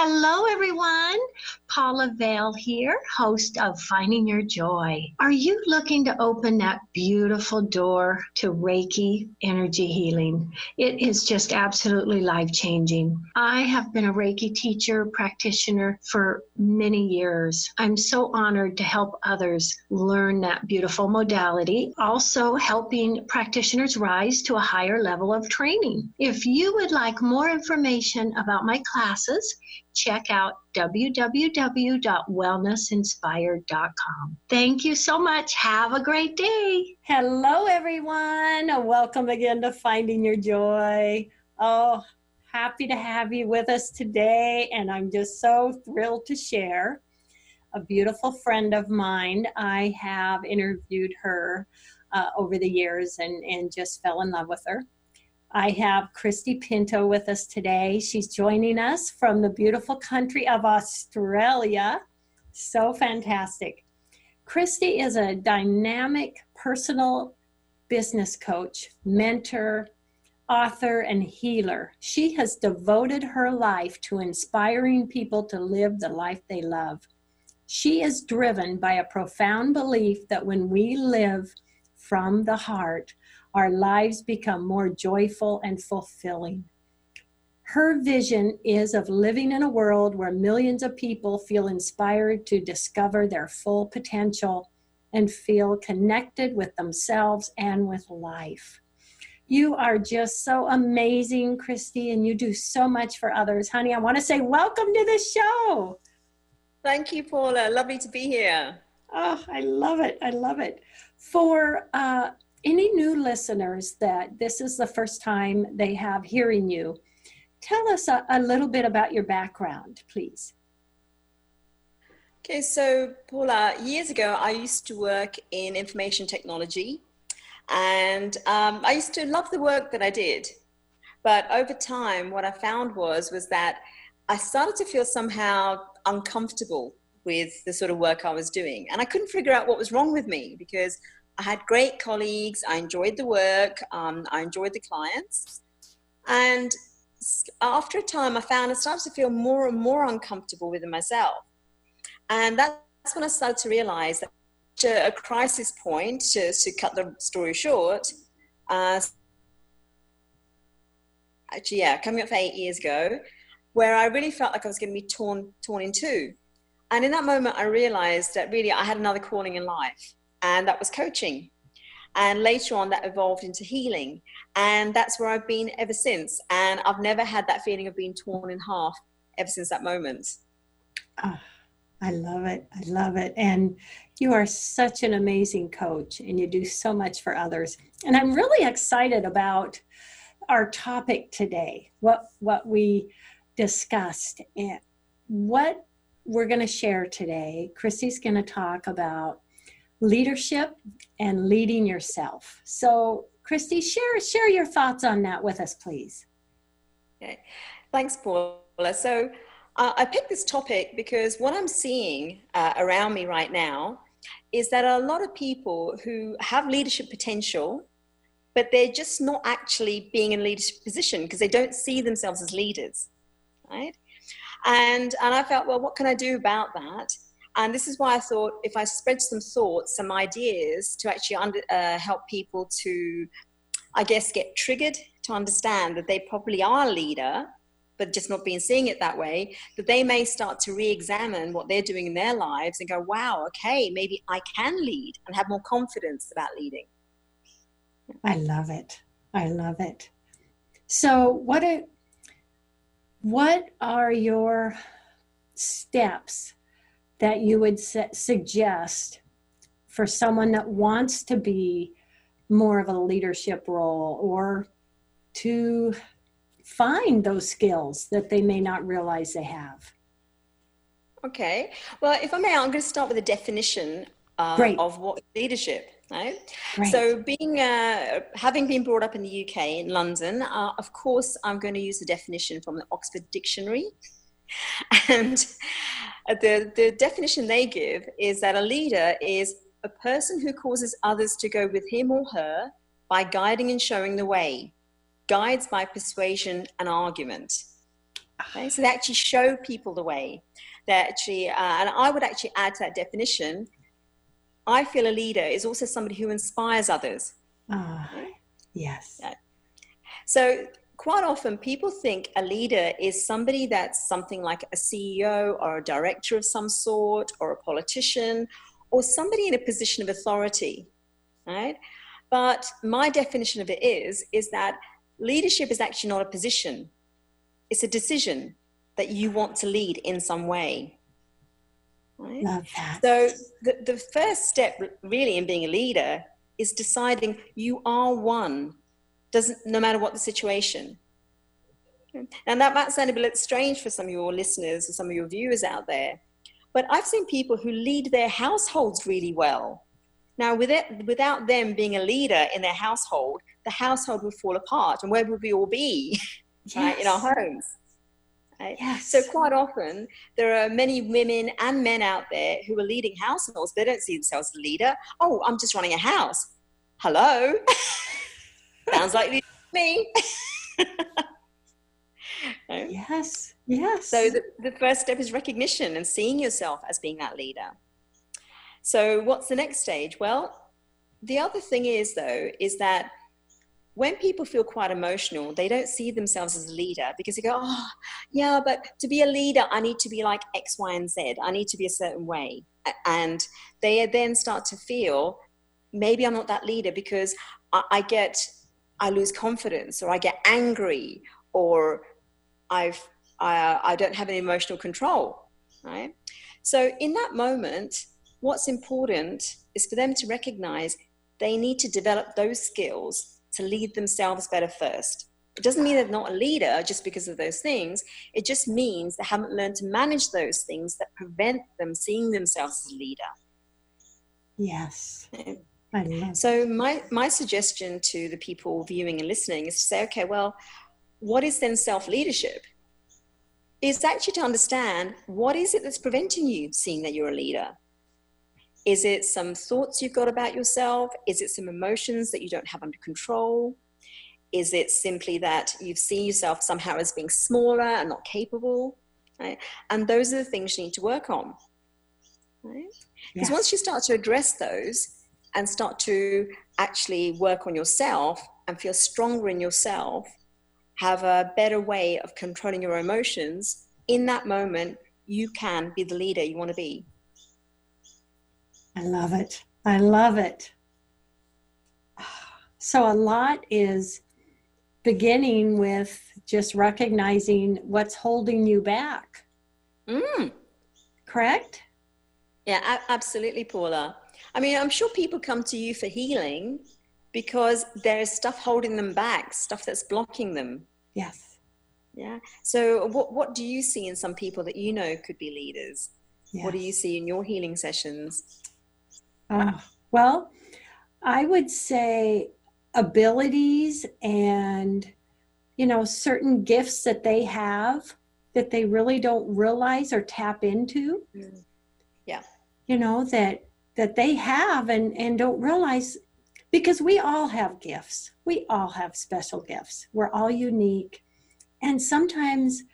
Hello, everyone. Paula Vail here, host of Finding Your Joy. Are you looking to open that beautiful door to Reiki energy healing? It is just absolutely life changing. I have been a Reiki teacher, practitioner for many years. I'm so honored to help others learn that beautiful modality, also helping practitioners rise to a higher level of training. If you would like more information about my classes, check out www.wellnessinspired.com. Thank you so much. Have a great day. Hello, everyone. Welcome again to Finding Your Joy. Oh, happy to have you with us today, and I'm just so thrilled to share a beautiful friend of mine. I have interviewed her uh, over the years and, and just fell in love with her. I have Christie Pinto with us today. She's joining us from the beautiful country of Australia. So fantastic. Christie is a dynamic personal business coach, mentor, author, and healer. She has devoted her life to inspiring people to live the life they love. She is driven by a profound belief that when we live from the heart, our lives become more joyful and fulfilling. Her vision is of living in a world where millions of people feel inspired to discover their full potential and feel connected with themselves and with life. You are just so amazing, Christie, and you do so much for others. Honey, I want to say welcome to the show. Thank you, Paula. Lovely to be here. Oh, I love it. I love it. For uh, any new listeners that this is the first time they have hearing you, tell us a, a little bit about your background, please. Okay, so Paula, years ago I used to work in information technology and um, I used to love the work that I did. But over time, what I found was, was that I started to feel somehow uncomfortable with the sort of work I was doing. And I couldn't figure out what was wrong with me because I had great colleagues. I enjoyed the work. Um, I enjoyed the clients. And after a time, I found I started to feel more and more uncomfortable within myself. And that's when I started to realize that a crisis point, to, to cut the story short, uh, actually, yeah, coming up for eight years ago, where I really felt like I was going to be torn, torn in two. And in that moment, I realized that really I had another calling in life and that was coaching. And later on, that evolved into healing. And that's where I've been ever since. And I've never had that feeling of being torn in half ever since that moment. Oh, I love it. I love it. And you are such an amazing coach and you do so much for others. And I'm really excited about our topic today, what, what we discussed and what we're going to share today. Christie's going to talk about leadership and leading yourself. So, Christie, share share your thoughts on that with us, please. Okay, thanks, Paula. So, uh, I picked this topic because what I'm seeing uh, around me right now is that a lot of people who have leadership potential, but they're just not actually being in leadership position because they don't see themselves as leaders, right? And and I felt, well, what can I do about that? And this is why I thought if I spread some thoughts, some ideas to actually under, uh, help people to, I guess, get triggered to understand that they probably are a leader, but just not being seeing it that way, that they may start to re examine what they're doing in their lives and go, wow, okay, maybe I can lead and have more confidence about leading. I love it. I love it. So, what are, what are your steps that you would su- suggest for someone that wants to be more of a leadership role or to find those skills that they may not realize they have? Okay. Well, if I may, I'm going to start with a definition uh, of what leadership. Right? Great. So, being uh, having been brought up in the UK in London, uh, of course, I'm going to use the definition from the Oxford Dictionary, and the, the definition they give is that a leader is a person who causes others to go with him or her by guiding and showing the way, guides by persuasion and argument. Okay? So they actually show people the way. They actually, uh, and I would actually add to that definition. I feel a leader is also somebody who inspires others. Uh, yes. Yeah. So quite often people think a leader is somebody that's something like a CEO or a director of some sort or a politician or somebody in a position of authority, right? But my definition of it is is that leadership is actually not a position. It's a decision that you want to lead in some way. Right? Love that. So the, the first step really in being a leader is deciding you are one doesn't no matter what the situation and that might sound a bit strange for some of your listeners or some of your viewers out there but i've seen people who lead their households really well now with it, without them being a leader in their household the household would fall apart and where would we all be yes. right, in our homes Right? Yes. So quite often there are many women and men out there who are leading households. They don't see themselves as a leader. Oh, I'm just running a house. Hello. Sounds like me. Yes, yes. So the, the first step is recognition and seeing yourself as being that leader. So what's the next stage? Well, the other thing is though, is that when people feel quite emotional, they don't see themselves as a leader because they go, oh, yeah, but to be a leader, I need to be like X, Y, and Z. I need to be a certain way. And they then start to feel maybe I'm not that leader because I, I get I lose confidence or I get angry or I've, I, I don't have any emotional control, right? So in that moment, what's important is for them to recognize they need to develop those skills to lead themselves better first. It doesn't mean they're not a leader just because of those things. It just means they haven't learned to manage those things that prevent them seeing themselves as a leader. Yes. So my my suggestion to the people viewing and listening is to say, okay, well, what is then self-leadership? Is actually to understand what is it that's preventing you seeing that you're a leader? Is it some thoughts you've got about yourself? Is it some emotions that you don't have under control? Is it simply that you've seen yourself somehow as being smaller and not capable? Right? And those are the things you need to work on. Right? Because yes. once you start to address those, and start to actually work on yourself and feel stronger in yourself, have a better way of controlling your emotions, in that moment, you can be the leader you want to be. I love it. I love it. So, a lot is beginning with just recognizing what's holding you back. Mm. Correct? Yeah, absolutely, Paula. I mean, I'm sure people come to you for healing because there's stuff holding them back, stuff that's blocking them. Yes. Yeah. So, what, what do you see in some people that you know could be leaders? Yes. What do you see in your healing sessions? Uh, well, I would say abilities and, you know, certain gifts that they have that they really don't realize or tap into. Mm. Yeah. You know, that that they have and, and don't realize because we all have gifts. We all have special gifts. We're all unique. And sometimes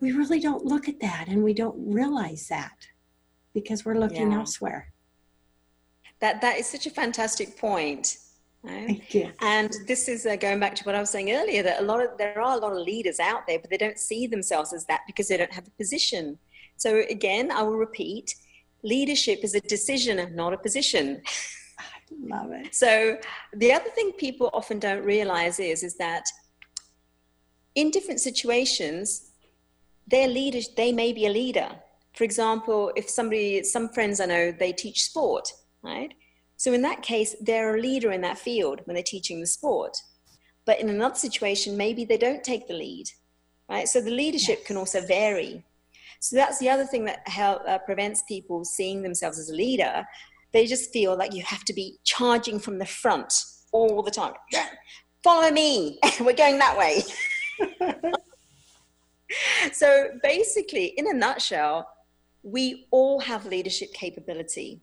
we really don't look at that and we don't realize that because we're looking yeah. elsewhere. That that is such a fantastic point. Right? Thank you. And this is uh, going back to what I was saying earlier that a lot of there are a lot of leaders out there, but they don't see themselves as that because they don't have a position. So again, I will repeat: leadership is a decision, and not a position. Love it. So the other thing people often don't realize is, is that in different situations, their leaders, they may be a leader. For example, if somebody, some friends I know, they teach sport, right? So in that case, they're a leader in that field when they're teaching the sport. But in another situation, maybe they don't take the lead, right? So the leadership yes. can also vary. So that's the other thing that help, uh, prevents people seeing themselves as a leader. They just feel like you have to be charging from the front all the time. Follow me, we're going that way. so basically, in a nutshell, we all have leadership capability.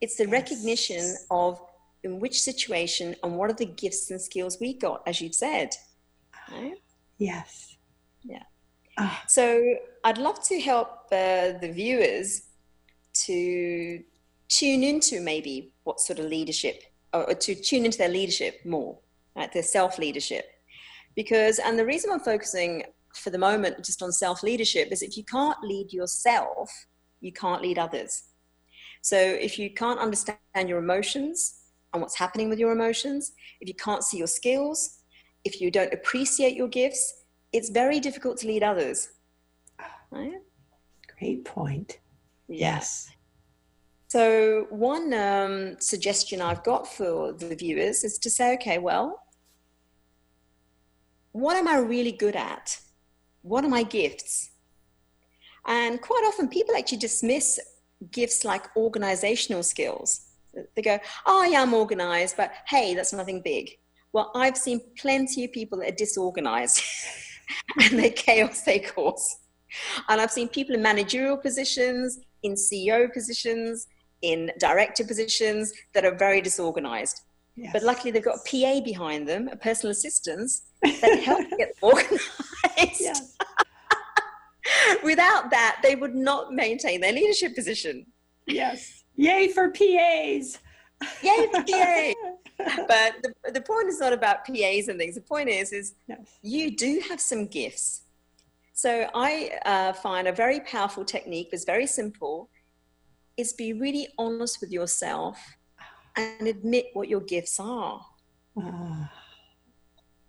It's the recognition of in which situation and what are the gifts and skills we got, as you've said. Right? Yes. Yeah. So I'd love to help uh, the viewers to tune into maybe what sort of leadership, or to tune into their leadership more, right? Their self leadership. Because, and the reason I'm focusing for the moment just on self leadership is if you can't lead yourself, you can't lead others. So if you can't understand your emotions and what's happening with your emotions, if you can't see your skills, if you don't appreciate your gifts, it's very difficult to lead others. Right? Great point. Yes. So, one um, suggestion I've got for the viewers is to say, okay, well, what am I really good at? What are my gifts? And quite often people actually dismiss gifts like organizational skills. They go, oh, yeah, I'm organized, but hey, that's nothing big. Well, I've seen plenty of people that are disorganized and the chaos they cause. And I've seen people in managerial positions, in CEO positions, in director positions that are very disorganized. Yes. But luckily, they've got a PA behind them, a personal assistant that helps get them organized. Yes. Without that, they would not maintain their leadership position. Yes. Yay for PAs. Yay for PAs. but the, the point is not about PAs and things. The point is, is yes. you do have some gifts. So I uh, find a very powerful technique that's very simple is be really honest with yourself and admit what your gifts are. Uh,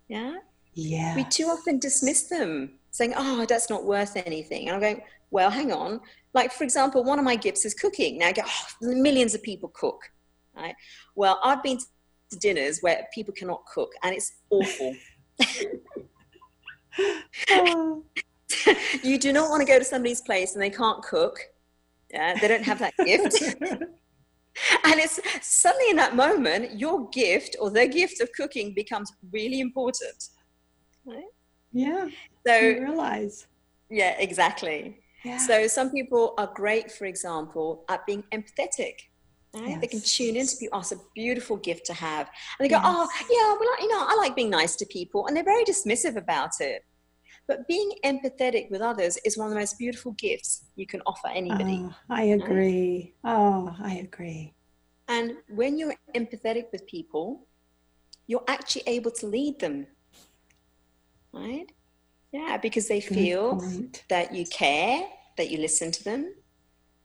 yeah? Yeah. We too often dismiss them, saying, oh, that's not worth anything. And I'm going, well, hang on. Like, for example, one of my gifts is cooking. Now I go, oh, millions of people cook. Right? Well, I've been dinners where people cannot cook and it's awful. you do not want to go to somebody's place and they can't cook yeah, they don't have that gift. and it's suddenly in that moment, your gift or their gift of cooking becomes really important. Right? Yeah. So you realize. Yeah, exactly. Yeah. So some people are great, for example, at being empathetic. Right? Yes. They can tune into people. Oh, it's a beautiful gift to have. And they go, yes. oh, yeah, well, you know, I like being nice to people. And they're very dismissive about it. But being empathetic with others is one of the most beautiful gifts you can offer anybody. Oh, I agree. Oh, I agree. And when you're empathetic with people, you're actually able to lead them. Right? Yeah, because they feel that you care, that you listen to them.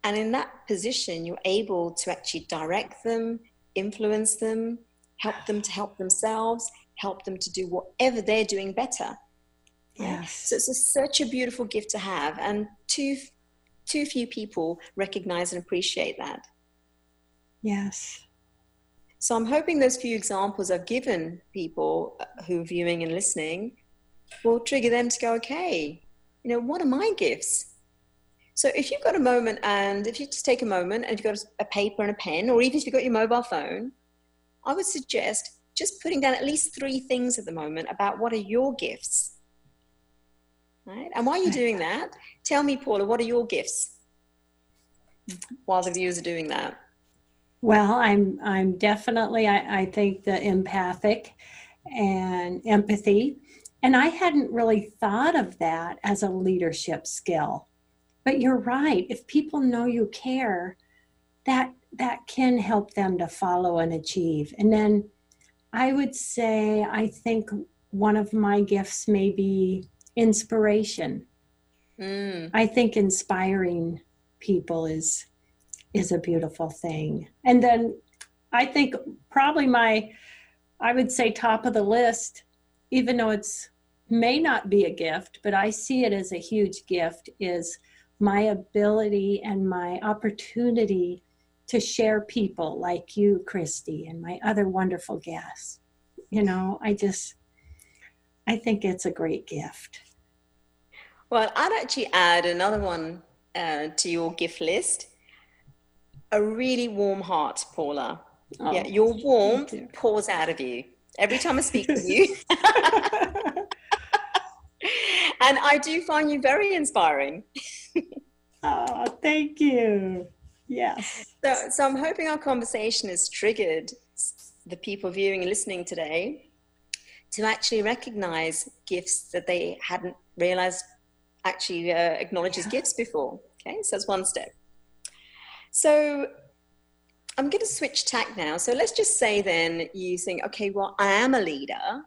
And in that position, you're able to actually direct them, influence them, help them to help themselves, help them to do whatever they're doing better. Yes. So it's a, such a beautiful gift to have, and too too few people recognize and appreciate that. Yes. So I'm hoping those few examples I've given people uh, who are viewing and listening will trigger them to go, okay, you know, what are my gifts? So if you've got a moment and if you just take a moment and you've got a paper and a pen, or even if you've got your mobile phone, I would suggest just putting down at least three things at the moment about what are your gifts Right? And while you're doing that, tell me, Paula, what are your gifts while the viewers are doing that? Well, I'm I'm definitely I, I think the empathic and empathy. And I hadn't really thought of that as a leadership skill. But you're right. If people know you care, that that can help them to follow and achieve. And then I would say I think one of my gifts may be inspiration. Mm. I think inspiring people is is a beautiful thing. And then I think probably my I would say top of the list, even though it's may not be a gift, but I see it as a huge gift, is my ability and my opportunity to share people like you, Christie, and my other wonderful guests. You know, I just I think it's a great gift. Well, I'd actually add another one uh, to your gift list a really warm heart, Paula. Oh, yeah, your warmth pours out of you every time I speak to you. and I do find you very inspiring. oh, thank you. Yes. So, so I'm hoping our conversation has triggered the people viewing and listening today to actually recognize gifts that they hadn't realized actually uh, acknowledged as gifts before. Okay, so that's one step. So I'm going to switch tack now. So let's just say then you think, okay, well, I am a leader,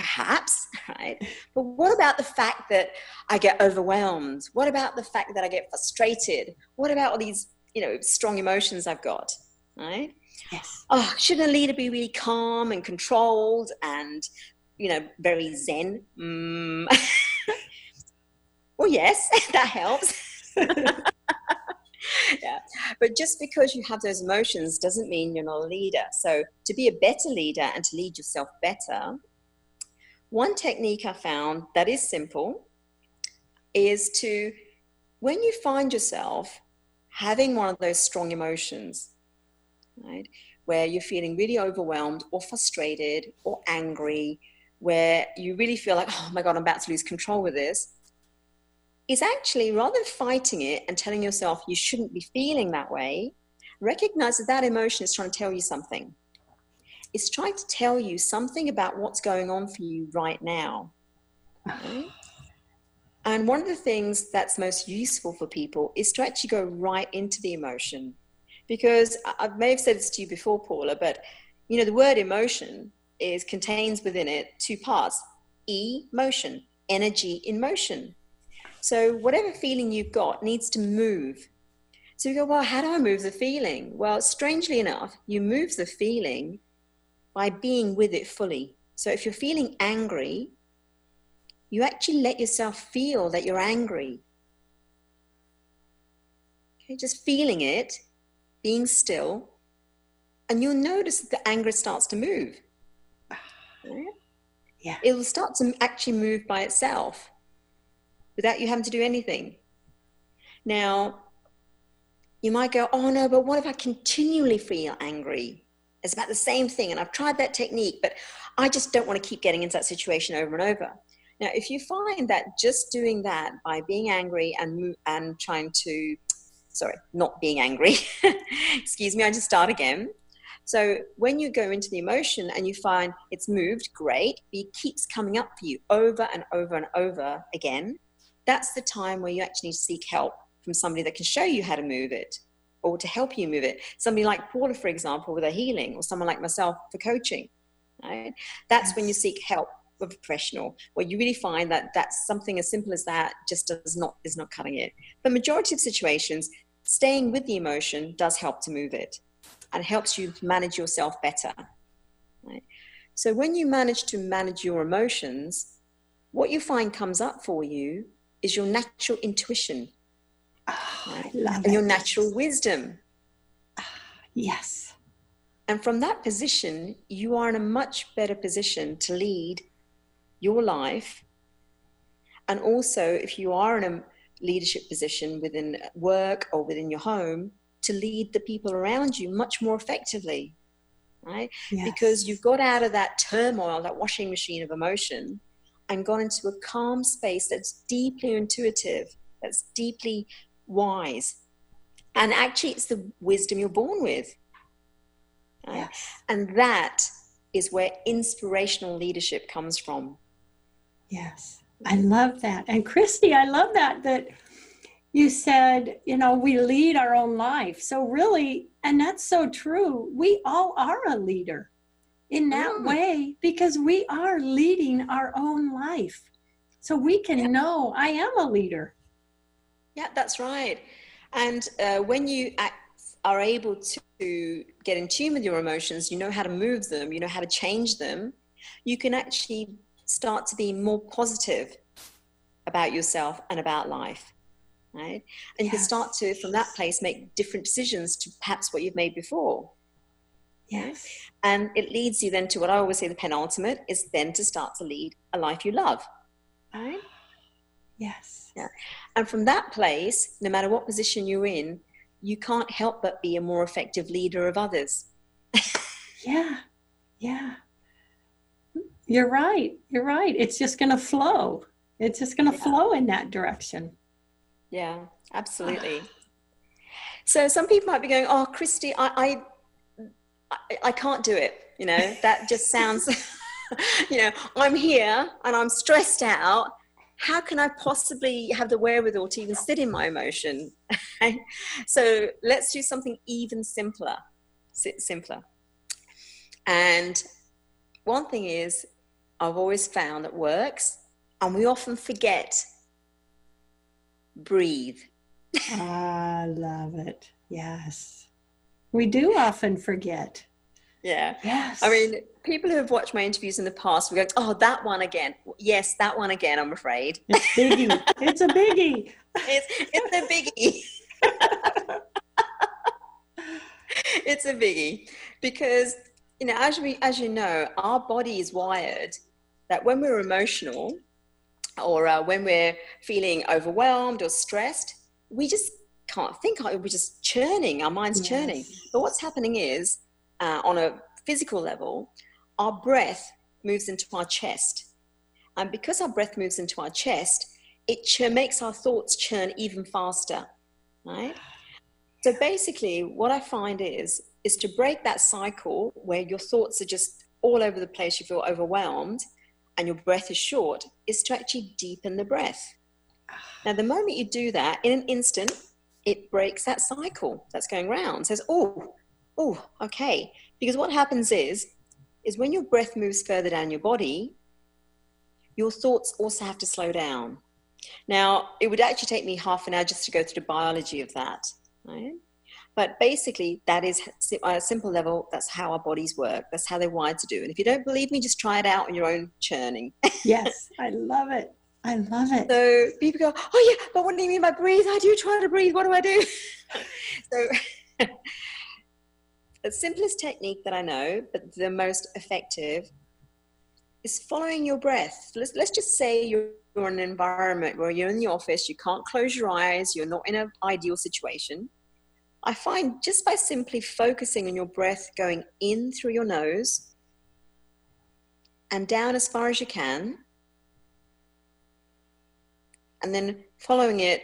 perhaps, right? But what about the fact that I get overwhelmed? What about the fact that I get frustrated? What about all these, you know, strong emotions I've got, right? Yes. Oh, shouldn't a leader be really calm and controlled and, you know, very zen? Mm. well, yes, that helps. yeah. But just because you have those emotions doesn't mean you're not a leader. So, to be a better leader and to lead yourself better, one technique I found that is simple is to, when you find yourself having one of those strong emotions, right, where you're feeling really overwhelmed or frustrated or angry, where you really feel like, oh my God, I'm about to lose control with this, is actually rather than fighting it and telling yourself you shouldn't be feeling that way, recognize that that emotion is trying to tell you something. It's trying to tell you something about what's going on for you right now. And one of the things that's most useful for people is to actually go right into the emotion. Because I may have said this to you before, Paula, but you know, the word emotion is contains within it two parts. E motion, energy in motion. So whatever feeling you've got needs to move. So you go, well, how do I move the feeling? Well, strangely enough, you move the feeling by being with it fully. So if you're feeling angry, you actually let yourself feel that you're angry. Okay, just feeling it, being still, and you'll notice that the anger starts to move. Yeah. It will start to actually move by itself without you having to do anything. Now, you might go, oh no, but what if I continually feel angry? It's about the same thing, and I've tried that technique, but I just don't want to keep getting into that situation over and over. Now, if you find that just doing that by being angry and and trying to, sorry, not being angry, excuse me, I just start again. So when you go into the emotion and you find it's moved, great, but it keeps coming up for you over and over and over again that's the time where you actually need to seek help from somebody that can show you how to move it or to help you move it. Somebody like Paula, for example, with a healing, or someone like myself for coaching. Right? That's yes. when you seek help with a professional, where you really find that that's something as simple as that just does not is not cutting it. But majority of situations, staying with the emotion does help to move it, and helps you manage yourself better. Right? So when you manage to manage your emotions, what you find comes up for you is your natural intuition oh, and it. your natural wisdom. yes. And from that position, you are in a much better position to lead your life. And also, if you are in a leadership position within work or within your home, to lead the people around you much more effectively, right? Yes. Because you've got out of that turmoil, that washing machine of emotion, and gone into a calm space that's deeply intuitive, that's deeply wise. And actually, it's the wisdom you're born with. Right? Yes. And that is where inspirational leadership comes from. Yes, I love that. And Christie, I love that, that you said, you know, we lead our own life. So, really, and that's so true, we all are a leader in that mm. way because we are leading our own life. So we can yeah. know I am a leader. Yeah, that's right. And uh, when you act, are able to get in tune with your emotions, you know how to move them, you know how to change them, you can actually start to be more positive about yourself and about life. Right? And yes. you can start to, from that place, make different decisions to perhaps what you've made before. Yes. And it leads you then to what I always say the penultimate is then to start to lead a life you love. Right? Yes. Yeah. And from that place, no matter what position you're in, you can't help but be a more effective leader of others. yeah. Yeah. You're right. You're right. It's just going to flow. It's just going to yeah. flow in that direction. Yeah, absolutely. Ah. so some people might be going, "Oh, Christie, I, I I, I can't do it. You know, that just sounds you know, I'm here and I'm stressed out. How can I possibly have the wherewithal to even sit in my emotion? so let's do something even simpler. Simpler. And one thing is, I've always found that works, and we often forget breathe. I love it. Yes. We do often forget. Yeah. Yes. I mean, people who have watched my interviews in the past will go, oh, that one again. Yes, that one again, I'm afraid. It's biggie. it's a biggie. It's, it's a biggie. it's a biggie because, you know, as, we, as you know, our body is wired that when we're emotional or uh, when we're feeling overwhelmed or stressed, we just can't think. We're just churning. Our mind's yes. churning. But what's happening is, uh, on a physical level, our breath moves into our chest. And because our breath moves into our chest, it ch- makes our thoughts churn even faster, right? So basically, what I find is is to break that cycle where your thoughts are just all over the place, you feel overwhelmed, and your breath is short, is to actually deepen the breath. Now, the moment you do that, in an instant, it breaks that cycle that's going round. Says, oh, oh, okay. Because what happens is, is when your breath moves further down your body, your thoughts also have to slow down. Now, it would actually take me half an hour just to go through the biology of that, right? But basically, that is at a simple level, that's how our bodies work. That's how they're wired to do. And if you don't believe me, just try it out on your own churning. yes, I love it. I love it. So people go, oh yeah, but what do you mean by breathe? I do try to breathe. What do I do? so the simplest technique that I know, but the most effective, is following your breath. Let's, let's just say you're, you're in an environment where you're in the office, you can't close your eyes, you're not in an ideal situation. I find just by simply focusing on your breath going in through your nose and down as far as you can, and then following it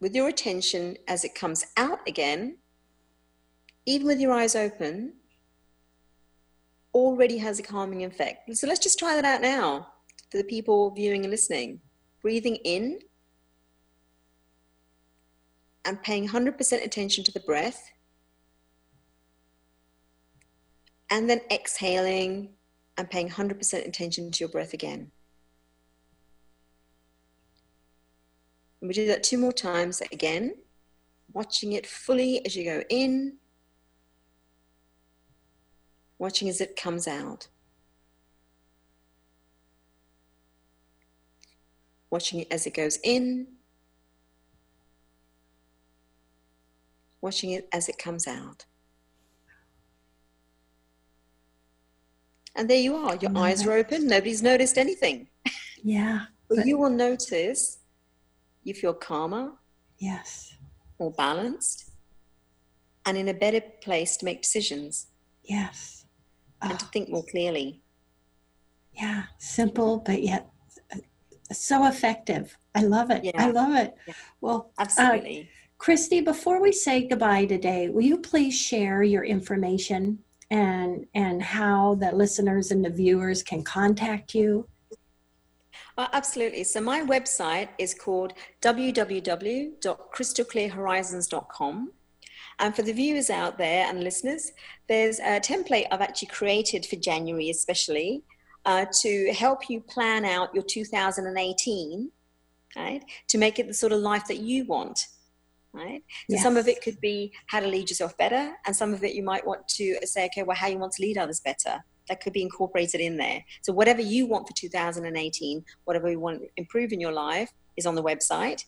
with your attention as it comes out again, even with your eyes open, already has a calming effect. So let's just try that out now for the people viewing and listening. Breathing in and paying 100% attention to the breath. And then exhaling and paying 100% attention to your breath again. And we do that two more times again, watching it fully as you go in, watching as it comes out. Watching it as it goes in, watching it as it comes out. And there you are, your eyes are open, nobody's noticed anything. Yeah. But, but you will notice you feel calmer. Yes. More balanced and in a better place to make decisions. Yes. And to think more clearly. Yeah, simple, but yet uh, so effective. I love it. Yeah. I love it. Yeah. Well, uh, absolutely. Uh, Christie, before we say goodbye today, will you please share your information and and how the listeners and the viewers can contact you? Uh, absolutely. So my website is called www.crystalclearhorizons.com. And for the viewers out there and listeners, there's a template I've actually created for January, especially uh, to help you plan out your 2018, right? To make it the sort of life that you want right? So yes. some of it could be how to lead yourself better, and some of it you might want to say, okay, well, how you want to lead others better. That could be incorporated in there. So whatever you want for 2018, whatever you want to improve in your life is on the website.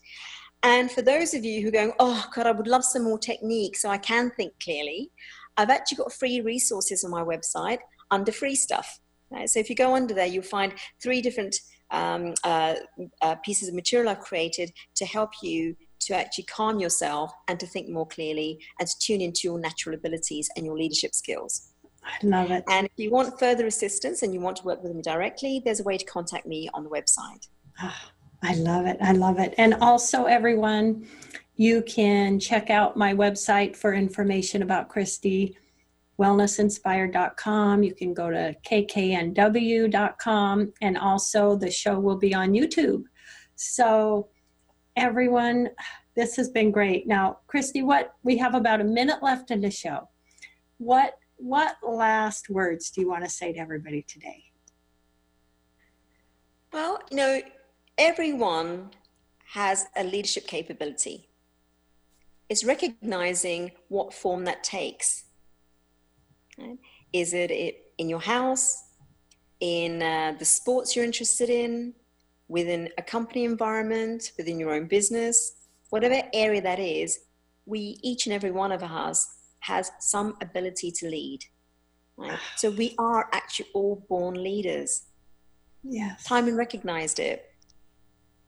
And for those of you who are going, oh God, I would love some more technique so I can think clearly, I've actually got free resources on my website under free stuff. Right? So if you go under there, you'll find three different um, uh, uh, pieces of material I've created to help you to actually calm yourself and to think more clearly and to tune into your natural abilities and your leadership skills. I love it. And if you want further assistance and you want to work with me directly, there's a way to contact me on the website. I love it. I love it. And also, everyone, you can check out my website for information about Christie. wellnessinspired.com. You can go to kknw.com, and also the show will be on YouTube. So, everyone, this has been great. Now, Christie, what we have about a minute left in the show. What what last words do you want to say to everybody today? Well, you know, everyone has a leadership capability. It's recognizing what form that takes. Right? Is it in your house, in uh, the sports you're interested in, within a company environment, within your own business, whatever area that is, we, each and every one of us, has some ability to lead. Right? So we are actually all born leaders. Yes. Timon recognized it.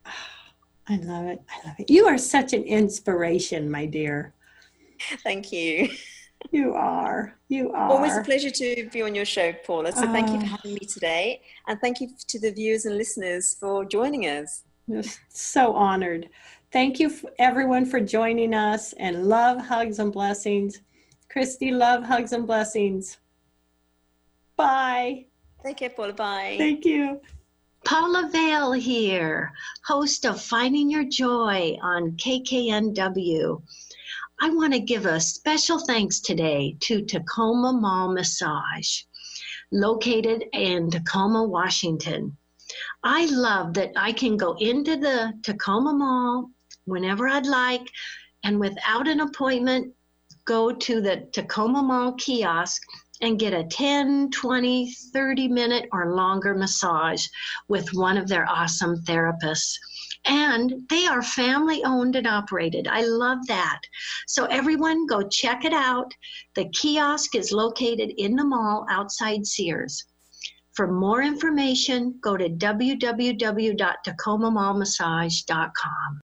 I love it. I love it. You are such an inspiration, my dear. Thank you. You are. You are. Always a pleasure to be on your show, Paula. So thank you for ah. having me today. And thank you to the viewers and listeners for joining us. So honored. Thank you, everyone, for joining us. And love, hugs, and blessings. Christie, love, hugs, and blessings. Bye. Take care, Paula. Bye. Thank you. Paula Vail here, host of Finding Your Joy on KKNW. I want to give a special thanks today to Tacoma Mall Massage, located in Tacoma, Washington. I love that I can go into the Tacoma Mall whenever I'd like and without an appointment, go to the Tacoma Mall kiosk and get a 10, 20, 30 minute or longer massage with one of their awesome therapists. And they are family owned and operated. I love that. So, everyone, go check it out. The kiosk is located in the mall outside Sears. For more information, go to www.tacomamallmassage.com.